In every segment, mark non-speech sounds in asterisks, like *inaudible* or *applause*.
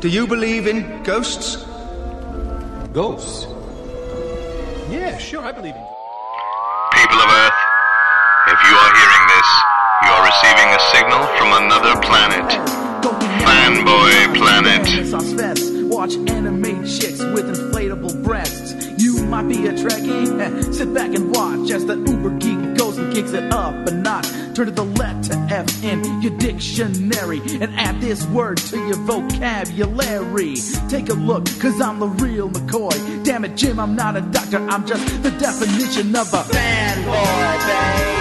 Do you believe in ghosts? Ghosts? Yeah, sure, I believe in People of Earth, if you are hearing this, you are receiving a signal from another planet. Fanboy Planet. Watch anime chicks with inflatable breasts. Might be a Trekkie. *laughs* Sit back and watch as the uber geek goes and kicks it up a notch. Turn to the letter F in your dictionary and add this word to your vocabulary. Take a look, cause I'm the real McCoy. Damn it, Jim, I'm not a doctor. I'm just the definition of a fanboy, baby.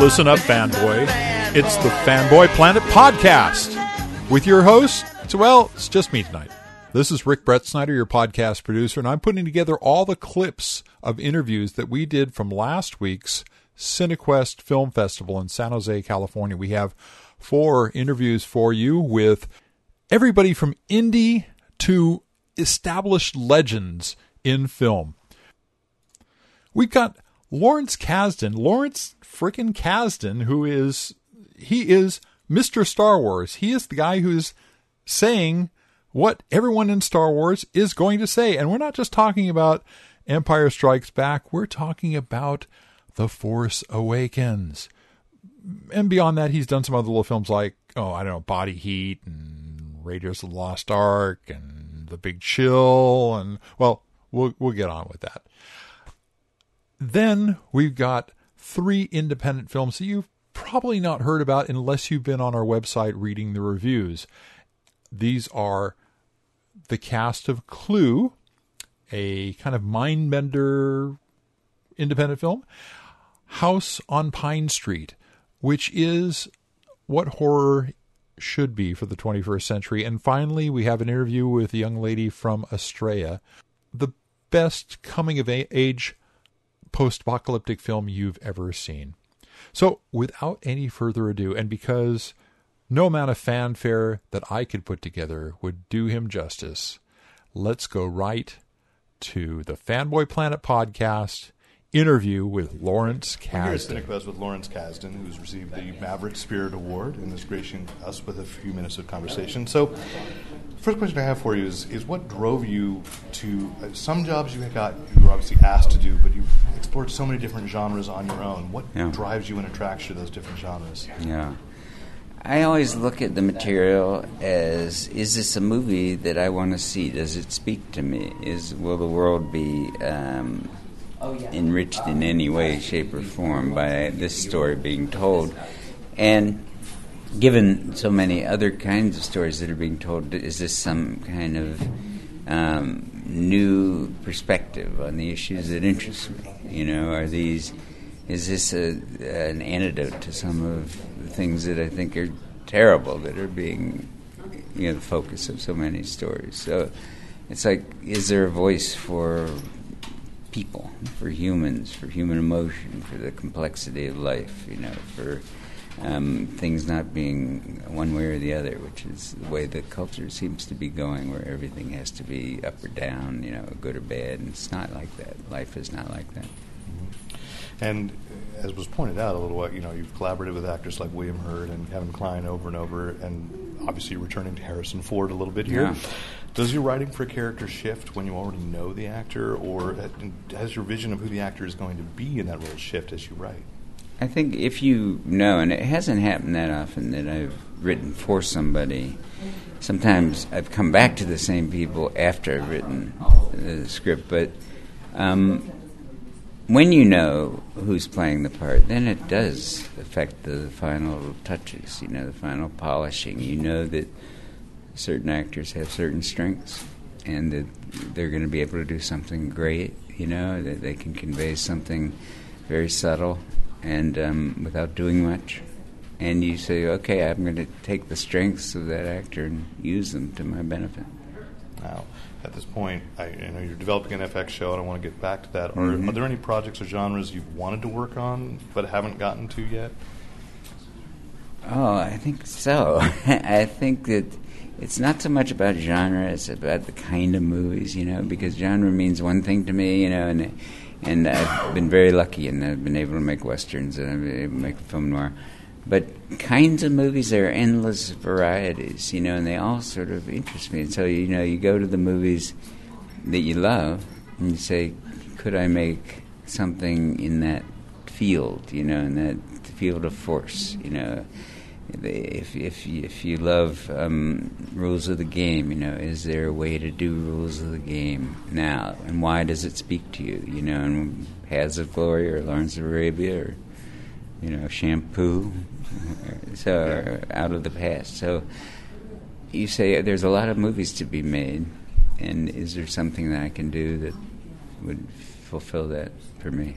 Listen up, fanboy. It's the Fanboy Planet podcast with your host. So, well, it's just me tonight. This is Rick Brett Snyder, your podcast producer, and I'm putting together all the clips of interviews that we did from last week's Cinequest Film Festival in San Jose, California. We have four interviews for you with everybody from indie to established legends in film. We've got Lawrence Kasdan, Lawrence frickin' Kasdan, who is he is Mr. Star Wars. He is the guy who's saying what everyone in Star Wars is going to say. And we're not just talking about Empire Strikes Back, we're talking about The Force Awakens. And beyond that, he's done some other little films like, oh, I don't know, Body Heat and Raiders of the Lost Ark and The Big Chill. And, well, we'll, we'll get on with that. Then we've got three independent films that you've probably not heard about unless you've been on our website reading the reviews. These are the cast of Clew, a kind of mind bender independent film, House on Pine Street, which is what horror should be for the 21st century. And finally, we have an interview with a young lady from Astraea, the best coming of age post apocalyptic film you've ever seen. So, without any further ado, and because no amount of fanfare that I could put together would do him justice, let's go right to the Fanboy Planet podcast interview with Lawrence We're here at Kasdan. With Lawrence Kasdan, who's received the Maverick Spirit Award and is gracing us with a few minutes of conversation. So, first question I have for you is, is what drove you to uh, some jobs you got you were obviously asked to do, but you've explored so many different genres on your own. What Yeah. drives you and attracts you to those different genres? Yeah. I always look at the material as is this a movie that I want to see? Does it speak to me? Is will the world be um, enriched in any way, shape, or form by this story being told? And given so many other kinds of stories that are being told, is this some kind of um, new perspective on the issues that interest me? You know, are these is this a, an antidote to some of the things that I think are terrible that are being, you know, the focus of so many stories? So it's like, is there a voice for people, for humans, for human emotion, for the complexity of life, you know, for um, things not being one way or the other, which is the way the culture seems to be going, where everything has to be up or down, you know, good or bad, and it's not like that. Life is not like that. And uh, as was pointed out a little while, you know, you've collaborated with actors like William Hurt and Kevin Kline over and over, and obviously returning to Harrison Ford a little bit here. Yeah. Does your writing for a character shift when you already know the actor, or has your vision of who the actor is going to be in that role shift as you write? I think if you know, and it hasn't happened that often that I've written for somebody, sometimes I've come back to the same people after I've written the script, but um, when you know who's playing the part, then it does affect the final touches, you know, the final polishing. You know that certain actors have certain strengths and that they're going to be able to do something great, you know, that they can convey something very subtle and um, without doing much. And you say, okay, I'm going to take the strengths of that actor and use them to my benefit. Now, at this point, I, I know you're developing an FX show, and I want to get back to that. Are, Mhm. are there any projects or genres you've wanted to work on but haven't gotten to yet? Oh, I think so. *laughs* I think that it's not so much about genre; it's about the kind of movies, you know. Because genre means one thing to me, you know, and and I've been very lucky, and I've been able to make westerns and I've been able to make film noir. But kinds of movies, there are endless varieties, you know, and they all sort of interest me. And so, you know, you go to the movies that you love, and you say, could I make something in that field, you know, in that field of force, you know? If if if you love um, rules of the game, you know, is there a way to do rules of the game now, and why does it speak to you? You know, and Paths of Glory or Lawrence of Arabia or you know Shampoo, so Out of the Past. So you say there's a lot of movies to be made, and is there something that I can do that would fulfill that for me?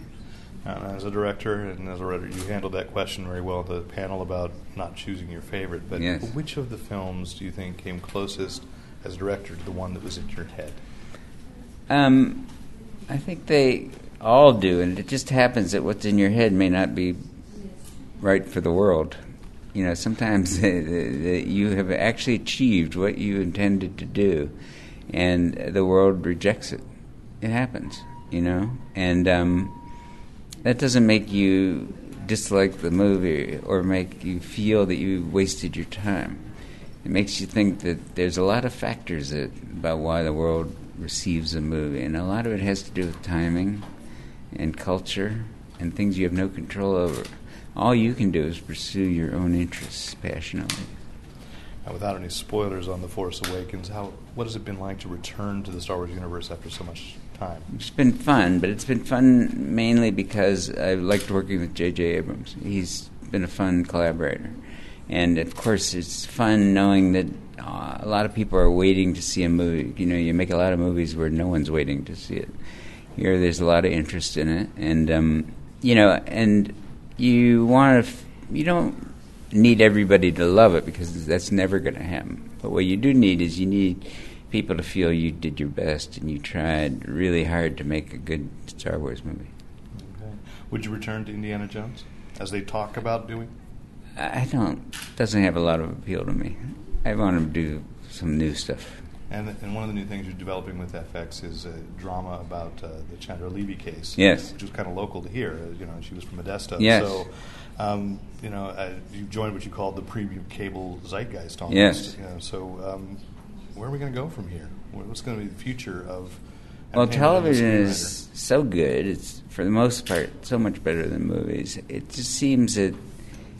Uh, as a director and as a writer, you handled that question very well. The panel about not choosing your favorite, but yes. which of the films do you think came closest as a director to the one that was in your head? Um, I think they all do, and it just happens that what's in your head may not be right for the world. You know, sometimes *laughs* you have actually achieved what you intended to do, and the world rejects it. It happens, you know, and. Um, that doesn't make you dislike the movie or make you feel that you wasted your time. It makes you think that there's a lot of factors that, about why the world receives a movie, and a lot of it has to do with timing and culture and things you have no control over. All you can do is pursue your own interests passionately. And without any spoilers on The Force Awakens, how what has it been like to return to the Star Wars universe after so much time? It's been fun, but it's been fun mainly because I liked working with J.J. Abrams. He's been a fun collaborator. And of course, it's fun knowing that uh, a lot of people are waiting to see a movie. You know, you make a lot of movies where no one's waiting to see it. Here, there's a lot of interest in it, and um, you know, and you want to. F- you don't need everybody to love it because that's never going to happen. But what you do need is you need people to feel you did your best and you tried really hard to make a good Star Wars movie. Okay. Would you return to Indiana Jones as they talk about doing? I don't. Doesn't have a lot of appeal to me. I want to do some new stuff. And, and one of the new things you're developing with FX is a drama about uh, the Chandra Levy case. Yes. Which was kind of local to here. You know, she was from Modesto. Yes. So, um, you know, uh, you joined what you called the premium cable zeitgeist almost. Yes. You know, so, um, where are we going to go from here? What's going to be the future of? Well, television is so good. It's for the most part so much better than movies. It just seems that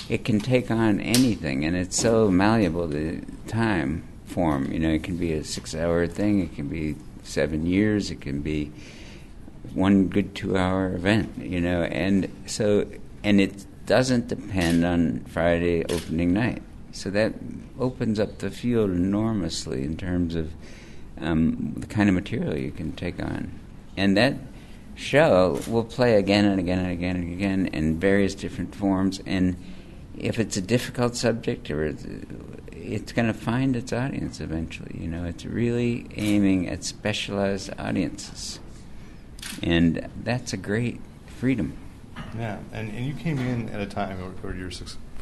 it can take on anything, and it's so malleable to time form. You know, it can be a six-hour thing. It can be seven years. It can be one good two-hour event. You know, and so and it doesn't depend on Friday opening night. So that opens up the field enormously in terms of um, the kind of material you can take on. And that show will play again and again and again and again in various different forms. And if it's a difficult subject, or it's, it's going to find its audience eventually. You know, it's really aiming at specialized audiences, and that's a great freedom. Yeah, and, and you came in at a time, or, or your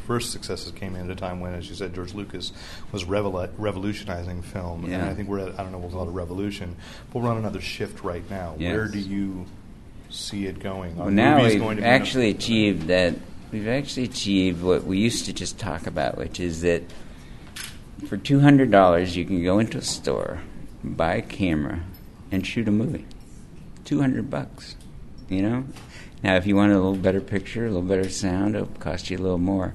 first successes came in at a time when, as you said, George Lucas was revol- revolutionizing film. Yeah. And I think we're at, I don't know, we'll call it a revolution, but we're on another shift right now. Yes. Where do you see it going? Well, now we've going to actually enough- achieved that. We've actually achieved what we used to just talk about, which is that for two hundred dollars you can go into a store, buy a camera, and shoot a movie. Two hundred bucks, you know. Now, if you want a little better picture, a little better sound, it'll cost you a little more.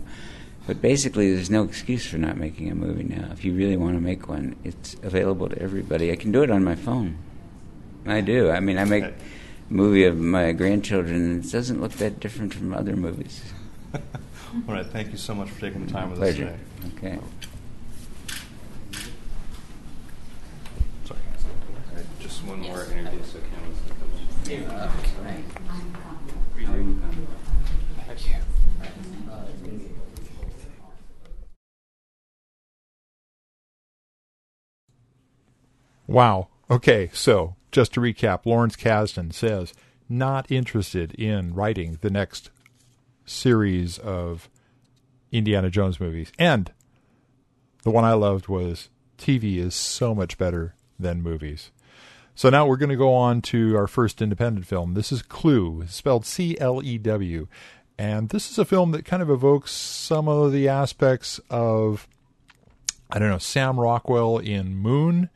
But basically, there's no excuse for not making a movie now. If you really want to make one, it's available to everybody. I can do it on my phone. I do. I mean, I make a movie of my grandchildren, and it doesn't look that different from other movies. *laughs* All right, thank you so much for taking the time with Pleasure. us today. Okay. Sorry. Just one more interview so Ken was Wow. Okay, so just to recap, Lawrence Kasdan says not interested in writing the next series of Indiana Jones movies. And the one I loved was TV is so much better than movies. So now we're going to go on to our first independent film. This is Clew, spelled C L E W. And this is a film that kind of evokes some of the aspects of, I don't know, Sam Rockwell in Moon,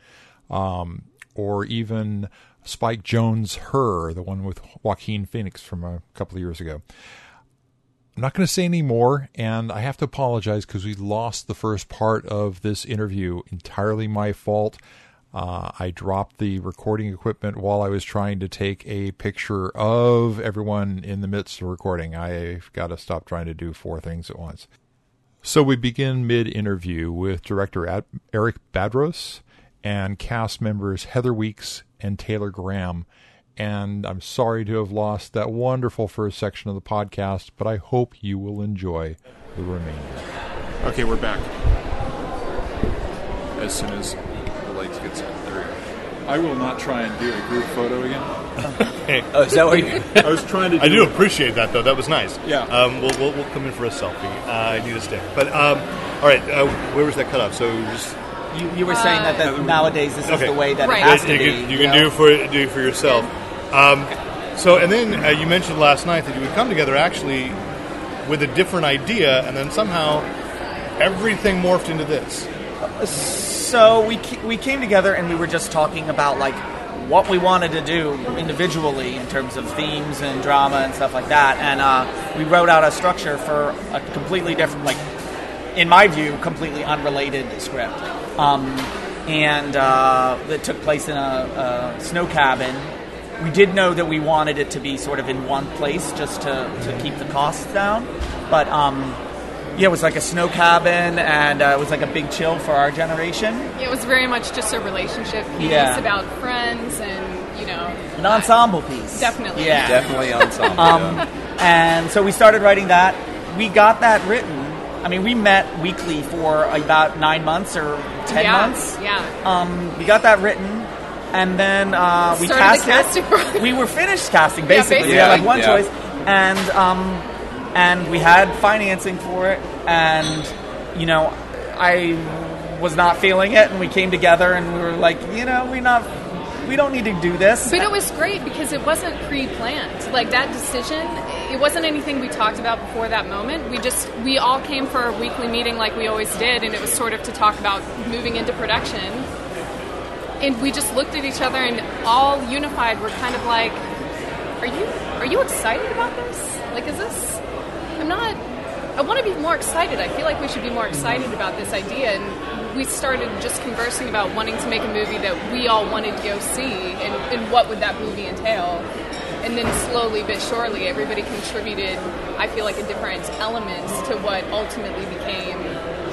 um, or even Spike Jonze' Her, the one with Joaquin Phoenix from a couple of years ago. I'm not going to say any more, and I have to apologize because we lost the first part of this interview. Entirely my fault. Uh, I dropped the recording equipment while I was trying to take a picture of everyone in the midst of recording. I've got to stop trying to do four things at once. So we begin mid interview with director Ad- Eric Badros and cast members Heather Weeks and Taylor Graham. And I'm sorry to have lost that wonderful first section of the podcast, but I hope you will enjoy the remainder. Okay, we're back. As soon as the lights get set. There. I will not try and do a group photo again. *laughs* Oh, is that what you? *laughs* I was trying to. Do I do appreciate that, though. That was nice. Yeah. Um, we'll, we'll, we'll come in for a selfie. Uh, I need a stick. But, um, all right, uh, where was that cut off? So just. You, you were saying that, that nowadays this Okay. is the way that Right. it has you to be. can, you can do for do for yourself. Um, so, and then uh, you mentioned last night that you would come together actually with a different idea, and then somehow everything morphed into this. So we we came together and we were just talking about like what we wanted to do individually in terms of themes and drama and stuff like that, and uh, we wrote out a structure for a completely different, like in my view, completely unrelated script. Um, and uh, that took place in a, a snow cabin. We did know that we wanted it to be sort of in one place just to, to keep the costs down, but um, yeah, it was like a snow cabin, and uh, it was like a big chill for our generation. It was very much just a relationship piece Yeah. about friends and, you know. An ensemble piece. Definitely. Yeah. Definitely *laughs* ensemble. Um, and so we started writing that. We got that written. I mean, we met weekly for about nine months or ten yeah, months. Yeah. Um, we got that written, and then uh, we Started cast the casting it. We were finished *laughs* casting Yeah, basically. We had like one Yeah. choice, and um, and we had financing for it, and you know, I was not feeling it, and we came together, and we were like, you know, we not. We don't need to do this. But it was great because it wasn't pre-planned. Like that decision, it wasn't anything we talked about before that moment. We just we all came for a weekly meeting like we always did, and it was sort of to talk about moving into production. And we just looked at each other and all unified. We're kind of like, "Are you are you excited about this? Like, is this? I'm not. I want to be more excited. I feel like we should be more excited about this idea." And we started just conversing about wanting to make a movie that we all wanted to go see, and, and what would that movie entail. And then slowly but surely, everybody contributed. I feel like a different elements to what ultimately became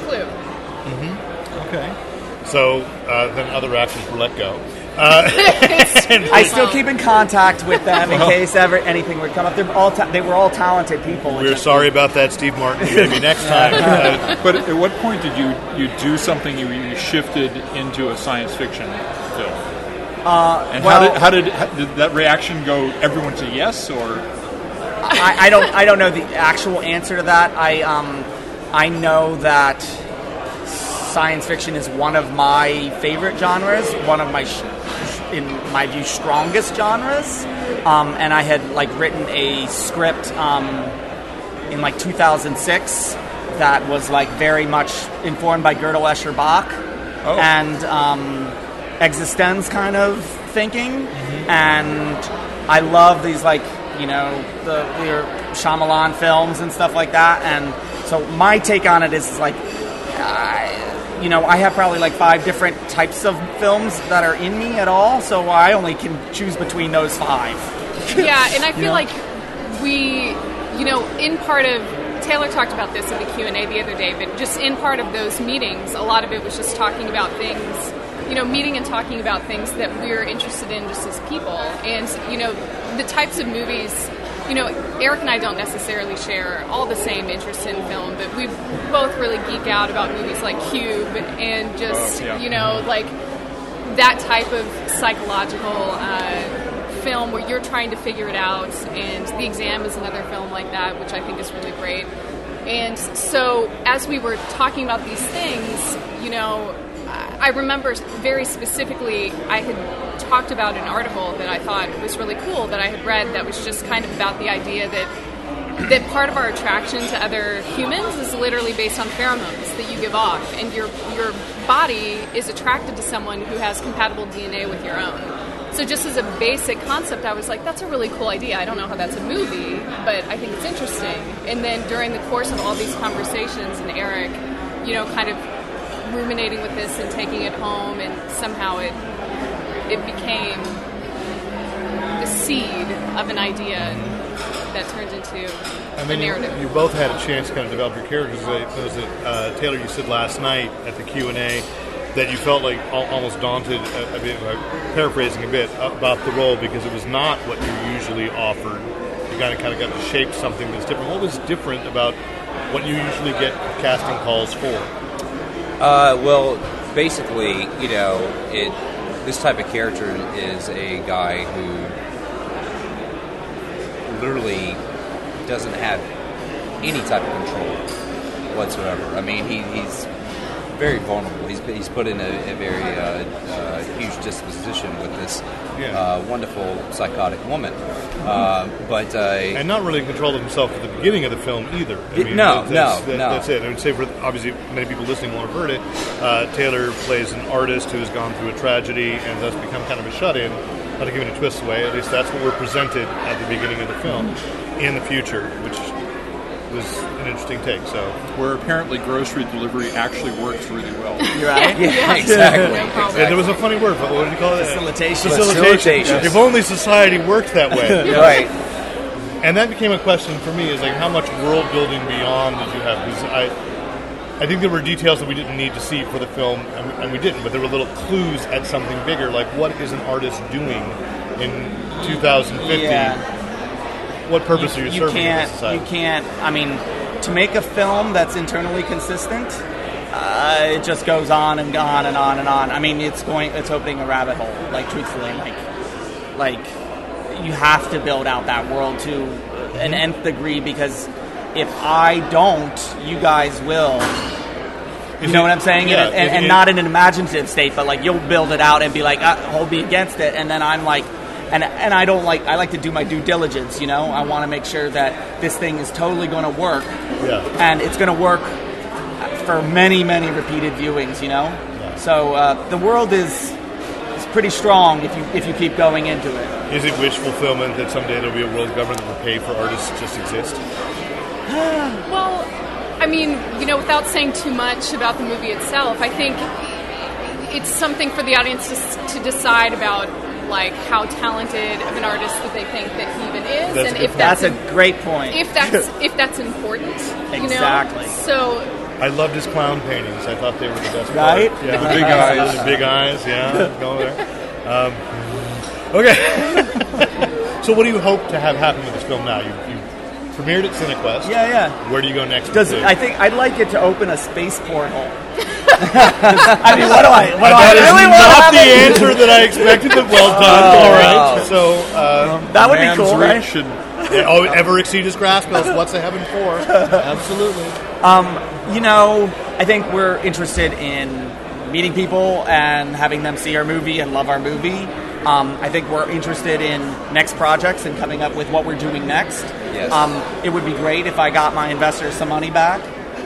Clew. Okay. So uh, then other actors were let go. Uh, *laughs* I still keep in contact with them in case ever anything would come up. They're all ta- they were all talented people. We're sorry about that, Steve Martin. Maybe next time. *laughs* Uh, But at what point did you you do something you, you shifted into a science fiction film? Uh, And well, how, did, how did how, did that reaction go? Everyone say yes, or I, I don't I don't know the actual answer to that. I um I know that science fiction is one of my favorite genres, one of my sh- in my view strongest genres. Um, and I had like written a script um, in like 2006 that was like very much informed by Gödel Escher Bach and um, existence kind of thinking. And I love these like you know the your Shyamalan films and stuff like that. And so my take on it is like. I, you know, I have probably like five different types of films that are in me at all, so I only can choose between those five. yeah, and I *laughs* feel know? like we, you know, in part of Taylor talked about this in the Q and A the other day, but just in part of those meetings, a lot of it was just talking about things, you know, meeting and talking about things that we're interested in just as people, and you know, the types of movies. You know, Eric and I don't necessarily share all the same interests in film, but we both really geek out about movies like Cube and just, Oh, yeah. you know, like that type of psychological uh, film where you're trying to figure it out. And The Exam is another film like that, which I think is really great. And so, as we were talking about these things, you know, I remember very specifically, I had talked about an article that I thought was really cool that I had read that was just kind of about the idea that that part of our attraction to other humans is literally based on pheromones that you give off, and your your body is attracted to someone who has compatible DNA with your own. So just as a basic concept, I was like, that's a really cool idea. I don't know how that's a movie, but I think it's interesting. And then during the course of all these conversations, and Eric, you know, kind of ruminating with this and taking it home, and somehow it it became the seed of an idea that turned into And a narrative. you, you both had a chance to kind of develop your characters. I was it uh, Taylor? You said last night at the Q and A that you felt like almost daunted, a, a bit, uh, paraphrasing a bit, about the role because it was not what you usually offered. You kind of kind of got to shape something that's different. What was different about what you usually get casting calls for? Uh, well, basically, you know, it. This type of character is a guy who literally doesn't have any type of control whatsoever. I mean, he, he's very vulnerable. He's, he's put in a, a very uh, uh, huge disposition with this Yeah. uh, wonderful psychotic woman. Uh, but uh, and not really in control of himself at the beginning of the film either. I mean, no, that's, no, that- no. That's it. I would say for obviously many people listening will have heard it. Uh, Taylor plays an artist who has gone through a tragedy and thus become kind of a shut-in. Not to give it a twist away, at least that's what we're presented at the beginning of the film. In the future, which was an interesting take. So Where apparently grocery delivery actually works really well. *laughs* You're right. Yeah, exactly. Yeah, there was a funny word, but what did you call it? Facilitation. Facilitation. Facilitation. If only society worked that way. *laughs* right. And that became a question for me: is like how much world building beyond did you have? Because I, I think there were details that we didn't need to see for the film, and we, and we didn't. But there were little clues at something bigger, like what is an artist doing in 2050? Yeah. What purpose are you, you serving in can't you can't i mean to make a film that's internally consistent uh, it just goes on and on and on and on. I mean it's going it's opening a rabbit hole like truthfully like like you have to build out that world to an nth degree because if i don't you guys will. You know what I'm saying? yeah, and and, and not in an imaginative state, but like you'll build it out and be like, uh, hold me against it, and then I'm like, and and I don't like, I like to do my due diligence. You know, I want to make sure that this thing is totally going to work, Yeah. and it's going to work for many many repeated viewings. You know, so uh, the world is is pretty strong if you if you keep going into it. Is it wish fulfillment that someday there'll be a world government that will pay for artists to just exist? *sighs* Well, I mean, you know, without saying too much about the movie itself, I think it's something for the audience to, to decide about, like how talented of an artist that they think that he even is, That's and if that's, That's a great point. if that's *laughs* if that's important. You Exactly. know? So I loved his clown paintings. I thought they were the best. Right? Part. Yeah, The big *laughs* eyes. the big eyes. Yeah, going there. Um, okay. *laughs* so, what do you hope to have happen with this film now? You, you premiered at Cinequest. yeah, yeah. Where do you go next? Does with I think I'd like it to open a space portal. I mean, what do I? What do I that is really want to not have the answer that I expected. But well done. All right. So, uh, That would be Man's cool, reach right? should yeah, oh, ever exceed his grasp? That's what's the heaven for? Absolutely. You know, I think we're interested in meeting people and having them see our movie and love our movie. Um, I think we're interested in next projects and coming up with what we're doing next. Yes. Um, it would be great if I got my investors some money back.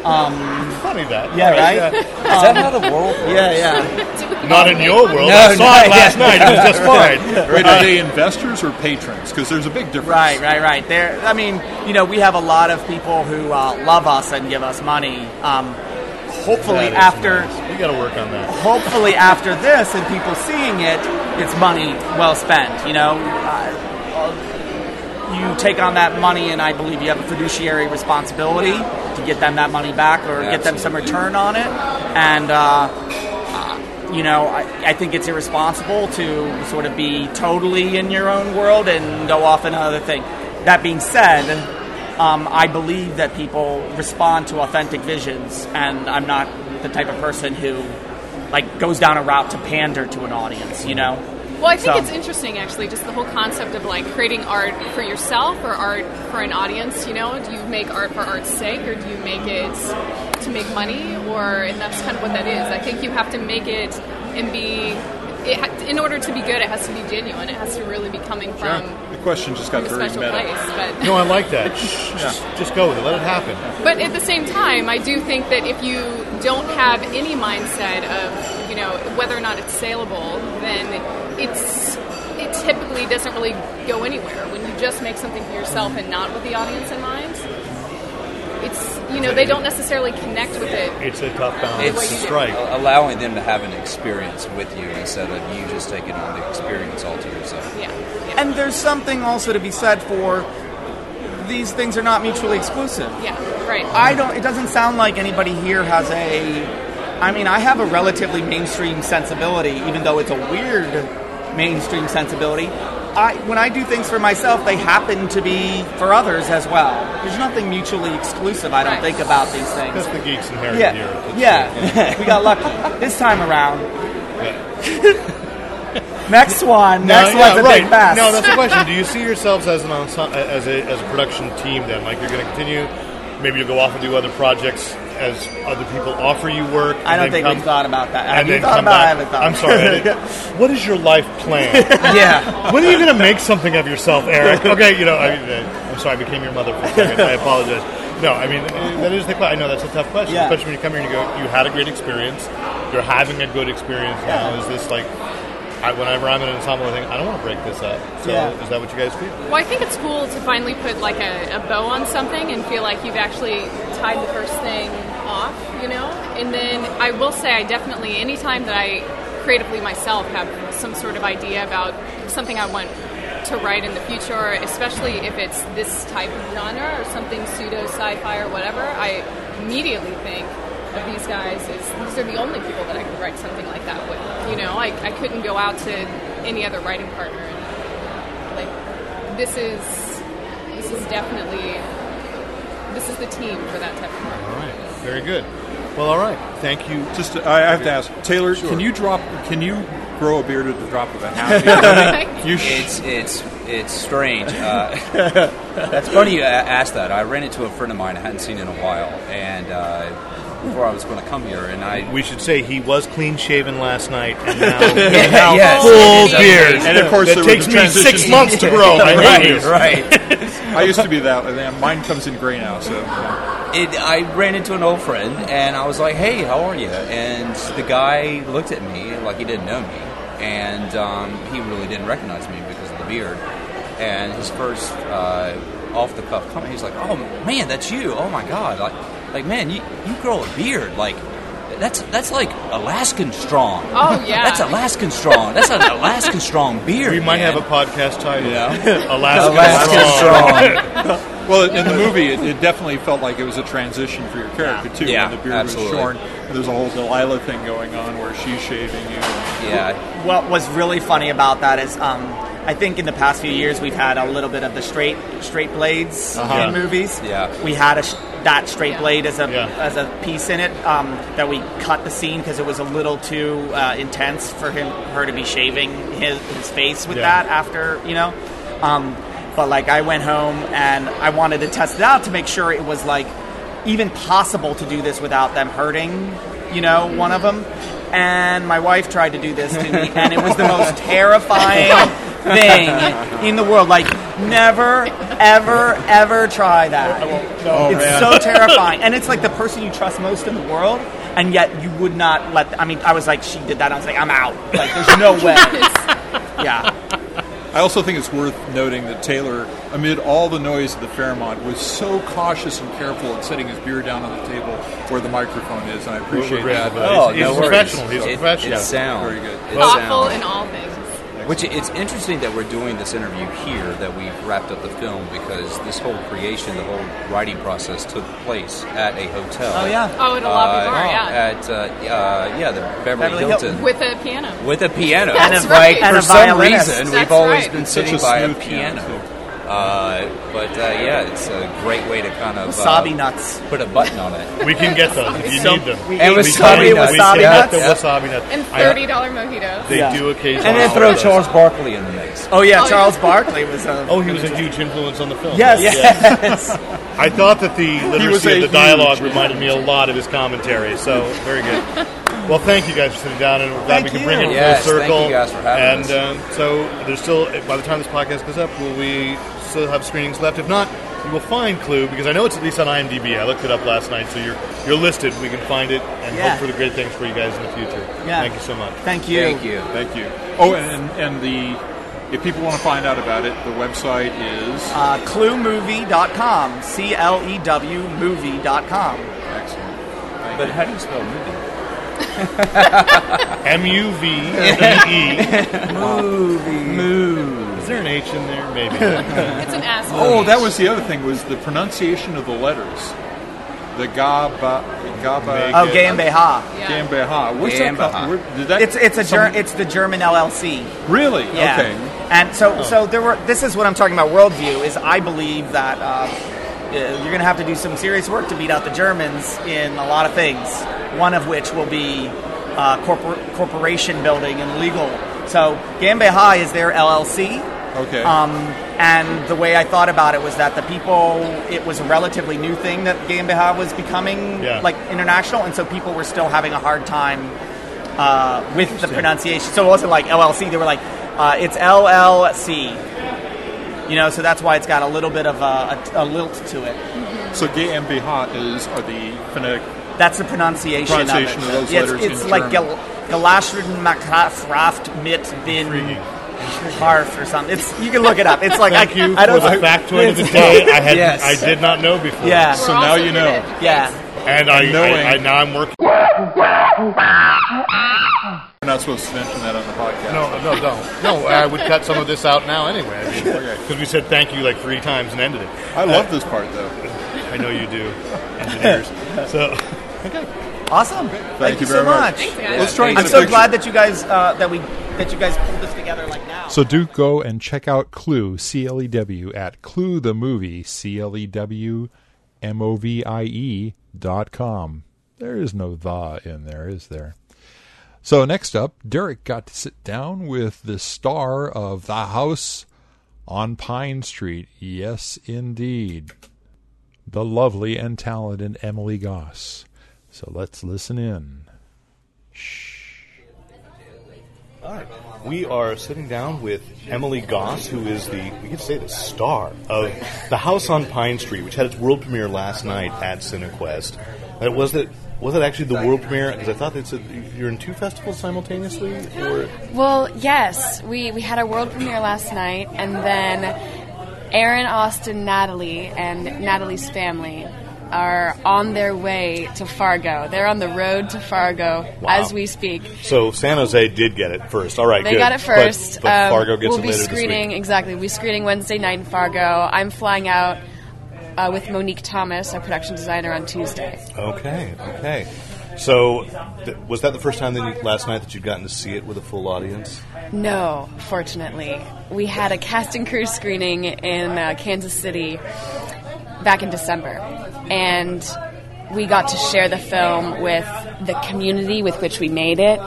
Um, Funny that. yeah, All right. yeah. Is that how the world works? Yeah, yeah. Not in your world. No, I saw no, it last yeah. night. It was just *laughs* fine. Wait, are they investors or patrons? Because there's a big difference. Right, right, right. There. I mean, you know, we have a lot of people who uh, love us and give us money. Um, hopefully, That is after nice. we got to work on that. hopefully after this and people seeing it, it's money well spent. You know, uh, you take on that money, and I believe you have a fiduciary responsibility to get them that money back or get them some return on it. And uh, uh, you know, I, I think it's irresponsible to sort of be totally in your own world and go off in another thing. That being said. Um, I believe that people respond to authentic visions, and I'm not the type of person who like goes down a route to pander to an audience. You know, Well, I think So- it's interesting, actually, just the whole concept of like creating art for yourself or art for an audience. You know, do you make art for art's sake, or do you make it to make money? Or and that's kind of what that is. I think you have to make it and be. It ha- in order to be good, it has to be genuine. It has to really be coming from The question just got very meta. place. But No, I like that. *laughs* Just, just go with it. Let it happen. But at the same time, I do think that if you don't have any mindset of, you know, whether or not it's saleable, then it's it typically doesn't really go anywhere. When you just make something for yourself and not with the audience in mind, it's you know they don't necessarily connect with it. It's a tough balance the way It's you do. strike. allowing them to have an experience with you instead of you just taking on the experience all to yourself. Yeah. And there's something also to be said for these things are not mutually exclusive. Yeah. Right. I don't. It doesn't sound like anybody here has a. I mean, I have a relatively mainstream sensibility, even though it's a weird mainstream sensibility. I, when I do things for myself, they happen to be for others as well. There's nothing mutually exclusive. I don't Right. think about these things. That's the geeks inherent Yeah, here. It's- yeah. *laughs* we got lucky this time around. *laughs* Next one. No, Next yeah, one's a right. big mess. No, that's the question. Do you see *laughs* yourselves as an ensemble, as a as a production team? Then, like you're going to continue. Maybe you'll go off and do other projects as other people offer you work. I don't think come- we've thought about that. and Have you thought about it? I haven't thought. I'm sorry. Didn't- *laughs* what is your life plan? *laughs* yeah. when are you going to make something of yourself, Eric? Okay, you know, I, I'm sorry, I became your mother for a second. I apologize. No, I mean that is the question. I know that's a tough question, Yeah. especially when you come here and you go, you had a great experience. You're having a good experience now. Is this like? I, whenever I'm in an ensemble, I think I don't want to break this up. So, Yeah. is that what you guys feel? Well, I think it's cool to finally put like a, a bow on something and feel like you've actually tied the first thing off, you know? And then I will say, I definitely, anytime that I creatively myself have some sort of idea about something I want to write in the future, especially if it's this type of genre or something pseudo sci fi or whatever, I immediately think of these guys as these are the only people that I could write something like that with. You know, I, I couldn't go out to any other writing partner and like this is this is definitely this is the team for that type of work. All right, very good. Well, all right. Thank you. Just, uh, I have to ask Taylor. Can you drop? Can you grow a beard at the drop of a hat? *laughs* you sh- It's it's it's strange. Uh, *laughs* that's funny you asked that. I ran into a friend of mine I hadn't seen in a while, and uh, before I was going to come here, and I We should say he was clean shaven last night, and now, *laughs* Yeah, now yes. full Yes. beard. And of course it takes me six months to grow. I right, right. I used to be that. and then Mine comes in gray now. So yeah. It, I ran into an old friend and I was like, "Hey, how are you?" And the guy looked at me like he didn't know me, and um, he really didn't recognize me because of the beard. And his first uh, off the cuff comment, he's like, "Oh man, that's you! Oh my god! Like, like man, you you grow a beard like." That's that's like Alaskan strong. Oh, yeah. *laughs* that's Alaskan strong. That's an Alaskan strong beard. We might man. have a podcast title. Yeah. *laughs* Alaska, Alaskan Strong. strong. *laughs* Well, in the movie, it, it definitely felt like it was a transition for your character too. Yeah, when the beard absolutely. was shorn. There's a whole Delilah thing going on where she's shaving you. yeah, What was really funny about that is, um, I think in the past few years we've had a little bit of the straight straight blades Uh-huh. in movies. Yeah. we had a sh- that straight blade as a Yeah. as a piece in it um, that we cut the scene because it was a little too uh, intense for him her to be shaving his, his face with Yeah. that after you know. Um, but like I went home and I wanted to test it out to make sure it was like even possible to do this without them hurting, you know, one of them. And my wife tried to do this to me, and it was the most *laughs* terrifying thing in the world. Like, never, ever, ever try that. Oh, it's man. so terrifying, and it's like the person you trust most in the world, and yet you would not let. I mean, I was like, she did that. I was like, I'm out. Like, there's no *laughs* way. Yeah. I also think it's worth noting that Taylor, amid all the noise of the Fairmont, was so cautious and careful in setting his beer down on the table where the microphone is, and I appreciate that. grateful for that. Oh, He's- no he's a professional. He's a It- professional. It's sound. Very good. It's Thoughtful sound. in all things. Which it's interesting that we're doing this interview here, that we've wrapped up the film, because this whole creation, the whole writing process took place at a hotel. Oh yeah. Oh, at a lobby Uh, bar, yeah. At uh, uh, yeah, the Beverly, Beverly Hilton. Hilton. With a piano. with a piano. And a That's vi- right. and for a some violinist. reason, That's we've always right. been sitting by a piano, piano. Uh, but uh, yeah, it's a great way to kind of Wasabi uh, nuts. Put a button on it. We can get those if you So- need them. we- And we wasabi can nuts. wasabi We can get nuts. the wasabi nuts. And thirty dollar mojitos. They Yeah. do occasionally. And then throw. Charles Barkley in the mix. Oh yeah, Oh, Charles yeah. Barkley was a. Oh, he was a huge influence on the film. yes, yes. I thought that the literacy of the dialogue huge- reminded me a lot of his commentary. So very good. Well, thank you guys for sitting down, and we're glad Thank we can bring you. it Yes, full thank circle. you guys for having and us. um, so there's still, by the time this podcast goes up, will we still have screenings left? If not, you will find Clew because I know it's at least on IMDb. I looked it up last night, so you're you're listed. We can find it and Yeah. hope for the great things for you guys in the future. Yeah. Thank you so much. Thank you. Thank you. Thank you. Oh, and and the if people want to find out about it, the website is Uh, ClewMovie.com. C L E W movie.com. excellent. Thank But you. how do you spell movie? M U V E E. *laughs* Movie. Is there an H in there? Maybe. *laughs* It's an ass. Oh, that was the other thing was the pronunciation of the letters. The Gaba Gaba Oh, Gambeha. Yeah. Gambeha. Where's that Gambeha. come? Where, did that? It's it's a some- ger- it's the German LLC. really Yeah. okay. And so so there were. This is what I'm talking about. Worldview is I believe that. Uh, uh, you're going to have to do some serious work to beat out the Germans in a lot of things. One of which will be uh, corpor- corporation building and legal. So Gambeha is their LLC. Okay. Um, and the way I thought about it was that the people, it was a relatively new thing that GmbH was becoming Yeah. like international, and so people were still having a hard time uh, with the pronunciation. So it wasn't like LLC; they were like, uh, it's LLC. You know, so that's why it's got a little bit of a, a, a lilt to it. so GmbH is are the phonetic. That's the pronunciation, Pronunciation of of those Yeah, letters it's, it's like German. Gal- Galashrin Makraft mit bin Harf or something. It's you can look it up. It's like Thank I, you I for don't the factoid of the day. I had Yes. I did not know before. Yeah. So We're now you know. good. Yeah. And I, knowing- I, I now I'm working. We're not supposed to mention that on the podcast. No, no, don't. No, I would cut some of this out now anyway. I mean, Okay. because we said thank you like three times and ended it. I love this part though. I know you do, engineers. *laughs* So Awesome. Thank, you so very much. much. Thanks, guys. Let's try I'm so picture. glad that you guys uh, that we that you guys pulled this together like now. So do go and check out Clew, C L E W, at Clew the Movie, C L E W M O V I E dot com. There is no the in there, is there? So next up, Derek got to sit down with the star of The House on Pine Street. Yes, indeed. The lovely and talented Emily Goss. So let's listen in. Shh. All right. We are sitting down with Emily Goss, who is the, we could say, the star of The House on Pine Street, which had its world premiere last night at CineQuest. Was it was it actually the world premiere? Because I thought it's a, you're in two festivals simultaneously, or Well, yes, we, we had our world premiere last night, and then Aaron, Austin, Natalie, and Natalie's family are on their way to Fargo. They're on the road to Fargo Wow. as we speak. so San Jose did get it first. All right, They good. got it first. But, Um, Fargo gets we'll it be screening this week. exactly. We'll be screening Wednesday night in Fargo. I'm flying out uh, with Monique Thomas, our production designer, on Tuesday. Okay, okay. So, th- was that the first time that you, last night that you'd gotten to see it with a full audience? No, fortunately. We had a cast and crew screening in uh, Kansas City back in December. And we got to share the film with the community with which we made it.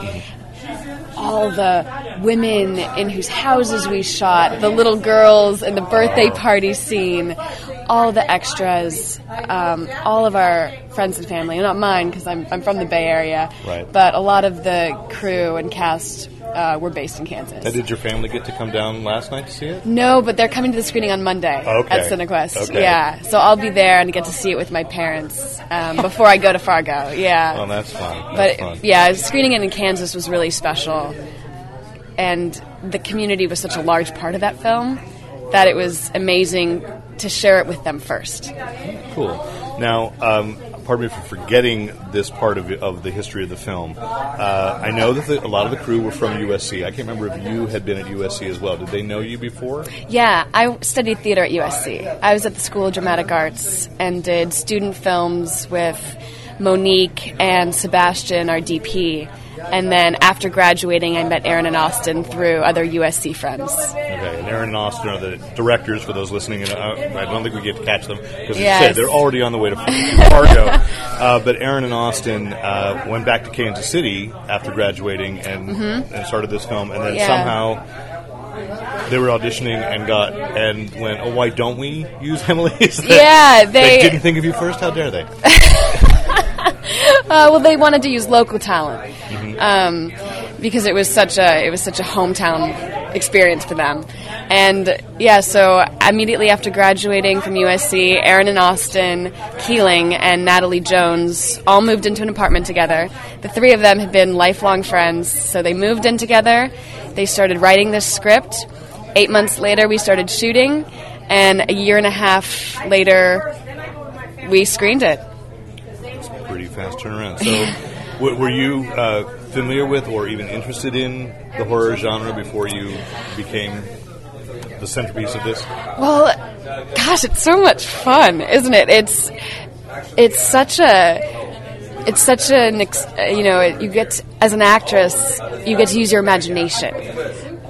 All the women in whose houses we shot, the little girls in the birthday party scene, all the extras, um, all of our friends and family, not mine because I'm, I'm from the Bay Area, Right. but a lot of the crew and cast uh, were based in Kansas. And did your family get to come down last night to see it? No, but they're coming to the screening on Monday Okay. at CineQuest. Okay. Yeah, so I'll be there and get to see it with my parents um, before I go to Fargo. Yeah, Oh, that's fun. That's but fun. yeah, screening it in Kansas was really special, and the community was such a large part of that film that it was amazing to share it with them first. Cool. Now, um, pardon me for forgetting this part of, of the history of the film. Uh, I know that the, a lot of the crew were from USC. I can't remember if you had been at USC as well. Did they know you before? Yeah, I studied theater at USC. I was at the School of Dramatic Arts and did student films with Monique and Sebastian, our DP. And then after graduating, I met Aaron and Austin through other USC friends. Okay, and Aaron and Austin are the directors for those listening, and uh, I don't think we get to catch them because, as Yes. you said, they're already on the way to Fargo. *laughs* uh, but Aaron and Austin uh, went back to Kansas City after graduating and, Mhm. and started this film, and then Yeah. somehow they were auditioning and got and went, "Oh, why don't we use *laughs* Emily?" Is that- Yeah, they- didn't think of you first. How dare they? *laughs* Uh, well, they wanted to use local talent Mhm. um, because it was such a it was such a hometown experience for them. And yeah, so immediately after graduating from USC, Aaron and Austin Keeling and Natalie Jones all moved into an apartment together. The three of them had been lifelong friends, so they moved in together. They started writing this script. Eight months later, we started shooting, and a year and a half later, we screened it. Pretty fast turnaround. So, w- were you uh, familiar with or even interested in the horror genre before you became the centerpiece of this? Well, gosh, it's so much fun, isn't it? It's it's such a it's such an you know you get as an actress you get to use your imagination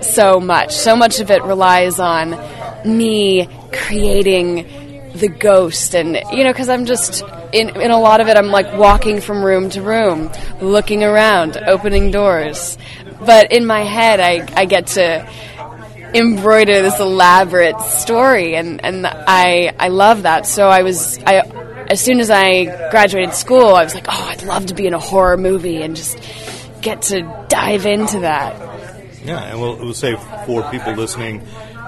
so much. So much of it relies on me creating the ghost and you know because I'm just in in a lot of it I'm like walking from room to room, looking around, opening doors. But in my head I I get to embroider this elaborate story and, and I I love that. So I was I as soon as I graduated school I was like, "Oh, I'd love to be in a horror movie and just get to dive into that." Yeah, and we'll, we'll say for people listening,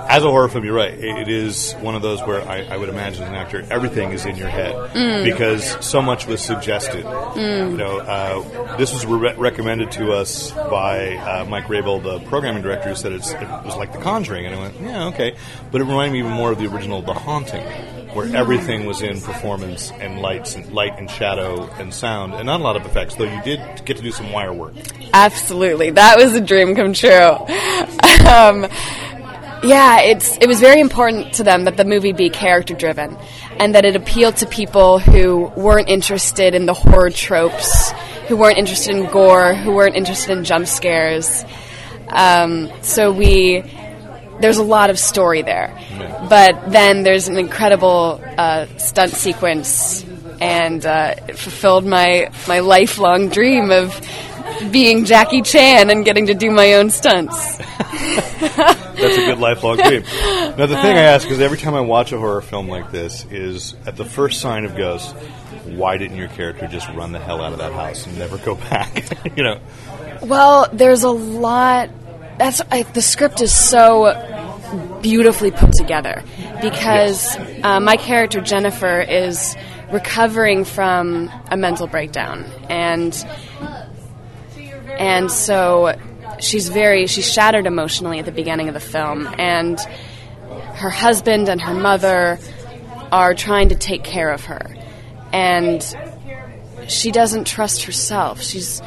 as a horror film, you're right. It is one of those where I, I would imagine as an actor, everything is in your head Mm. because so much was suggested. Mm. You know, uh, this was re- recommended to us by uh, Mike Rabehl, the programming director, who said it's, it was like The Conjuring, and I went, yeah, okay, but it reminded me even more of the original The Haunting, where everything was in performance and lights and light and shadow and sound, and not a lot of effects. Though you did get to do some wire work. Absolutely. That was a dream come true. *laughs* um, yeah, it's it was very important to them that the movie be character driven and that it appealed to people who weren't interested in the horror tropes, who weren't interested in gore, who weren't interested in jump scares. Um, so we there's a lot of story there. But then there's an incredible uh, stunt sequence and uh, it fulfilled my my lifelong dream of being Jackie Chan and getting to do my own stunts. *laughs* That's a good lifelong dream. Now, the thing I ask is every time I watch a horror film like this, is at the first sign of ghosts, why didn't your character just run the hell out of that house and never go *laughs* back? *laughs* you know, Well, there's a lot. That's I, the script is so beautifully put together because uh, my character Jennifer is recovering from a mental breakdown and and so she's very she's shattered emotionally at the beginning of the film. And her husband and her mother are trying to take care of her. And she doesn't trust herself. She's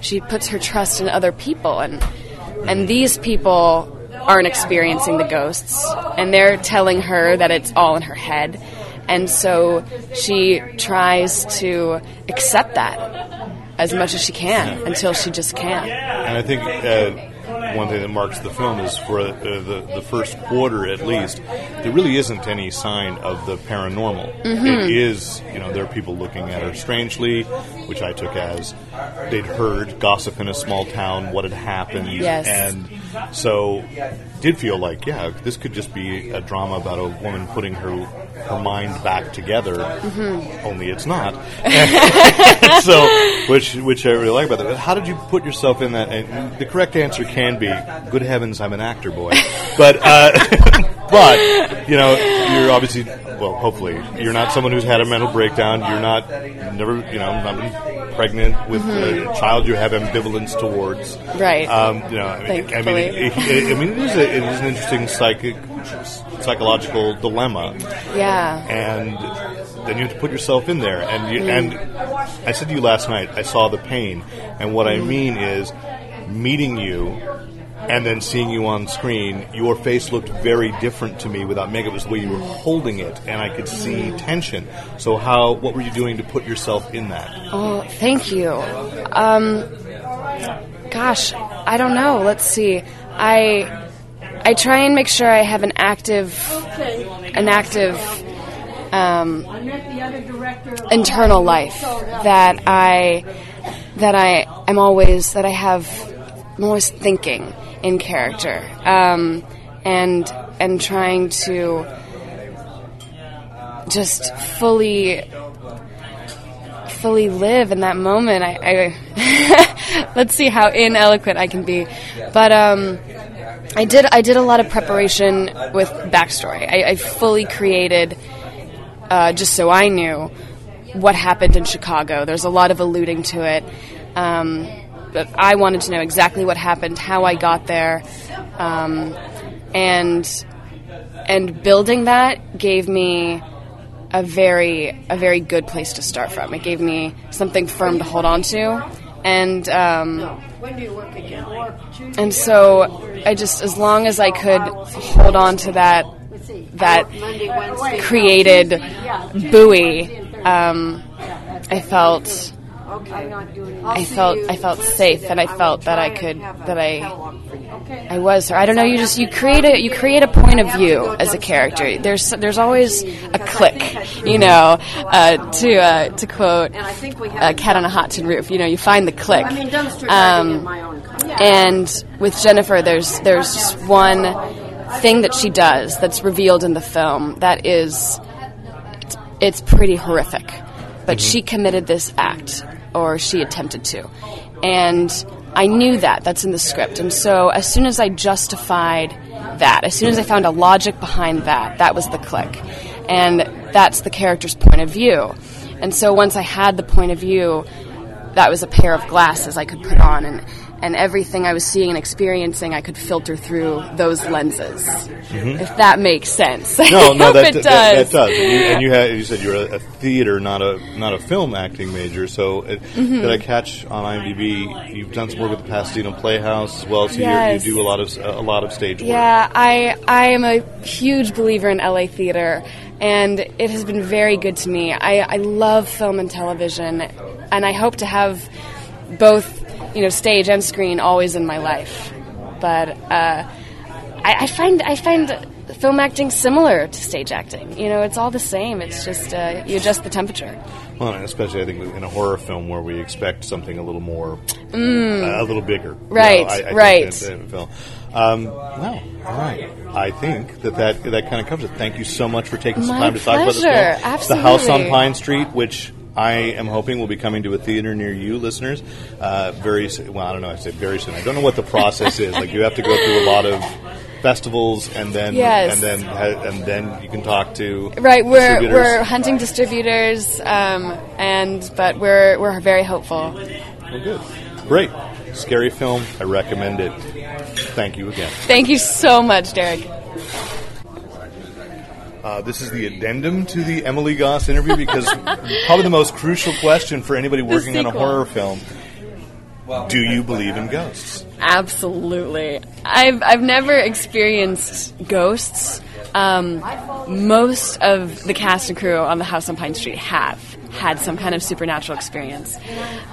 she puts her trust in other people. And and these people aren't experiencing the ghosts. And they're telling her that it's all in her head. And so she tries to accept that as much as she can until she just can't and I think uh, one thing that marks the film is for uh, the the first quarter at least, there really isn't any sign of the paranormal. Mhm. It is, you know, there are people looking at her strangely, which I took as they'd heard gossip in a small town, what had happened, Yes. and so did feel like, yeah, this could just be a drama about a woman putting her her mind back together. Mhm. Only it's not. *laughs* so, which which I really like about that. How did you put yourself in that? And the correct answer can be, "Good heavens, I'm an actor, boy." But uh, *laughs* but you know, you're obviously well. Hopefully, you're not someone who's had a mental breakdown. You're not never you know not been pregnant with Mhm. a child you have ambivalence towards. Right. Um, you know, I mean, I mean, it, it, I mean, it is, a, it is an interesting psychic psychological dilemma yeah and then you have to put yourself in there. And you, and I said to you last night, I saw the pain, and what I mean is meeting you and then seeing you on screen. Your face looked very different to me without makeup. It was the way you were holding it, and I could see tension. So how? What were you doing to put yourself in that? Oh, thank you. Um, gosh, I don't know. Let's see. I I try and make sure I have an active an active um, internal life that I that I am always that I have I'm always thinking in character um, and and trying to just fully fully live in that moment. I, I *laughs* let's see how ineloquent I can be, but um, I did I did a lot of preparation with backstory. I, I fully created uh, just so I knew what happened in Chicago. There's a lot of alluding to it. Um, I wanted to know exactly what happened, how I got there, um, and and building that gave me a very a very good place to start from. It gave me something firm to hold on to, and um, and so I just as long as I could hold on to that that created buoy, um, I felt Okay. I felt I felt safe, and I felt that I could that I I was her. I don't know. You just you create a you create a point of view as a character. There's there's always a click, you know. Uh, to uh, to quote uh, "Cat on a Hot Tin Roof," you know, you find the click. I mean, dumpster diving in Um, my own country. and with Jennifer, there's there's just one thing that she does that's revealed in the film that is it's, it's pretty horrific. But she committed this act, or she attempted to, and I knew that. That's in the script, and so as soon as I justified that, as soon as I found a logic behind that, that was the click, and that's the character's point of view. And so once I had the point of view, that was a pair of glasses I could put on, and, and everything I was seeing and experiencing, I could filter through those lenses. Mhm. If that makes sense. *laughs* No, no, that, it that, does. that does. And you, and you, had, you said you're a, a theater, not a not a film acting major. So, it, Mhm. did I catch on IMDb? You've done some work with the Pasadena Playhouse as well. So Yes. you, you do a lot of a lot of stage work. Yeah, I I am a huge believer in LA theater, and it has been very good to me. I, I love film and television, and I hope to have both, you know, stage and screen always in my life. But uh, I, I find I find film acting similar to stage acting. You know, it's all the same. It's just uh, you adjust the temperature. Well, especially I think in a horror film where we expect something a little more, Mm. uh, a little bigger. you Right, know, I, I right. than- than film. Um, well, all right. I think that that, that kind of covers it. Thank you so much for taking some My time to talk about this film. It's The House on Pine Street, which I am hoping we'll be coming to a theater near you, listeners, uh, very soon. Well, I don't know. I said very soon. I don't know what the process is. Like you have to go through a lot of festivals, and then Yes. and then and then you can talk to Right, we're we're hunting distributors, um, and but we're we're very hopeful. Well, good. Great. Scary film. I recommend it. Thank you again. Thank you so much, Derek. Uh, this is the addendum to the Emily Goss interview because *laughs* probably the most crucial question for anybody working on a horror film do you believe in ghosts? Absolutely. I've I've never experienced ghosts. Um, most of the cast and crew on the House on Pine Street have had some kind of supernatural experience.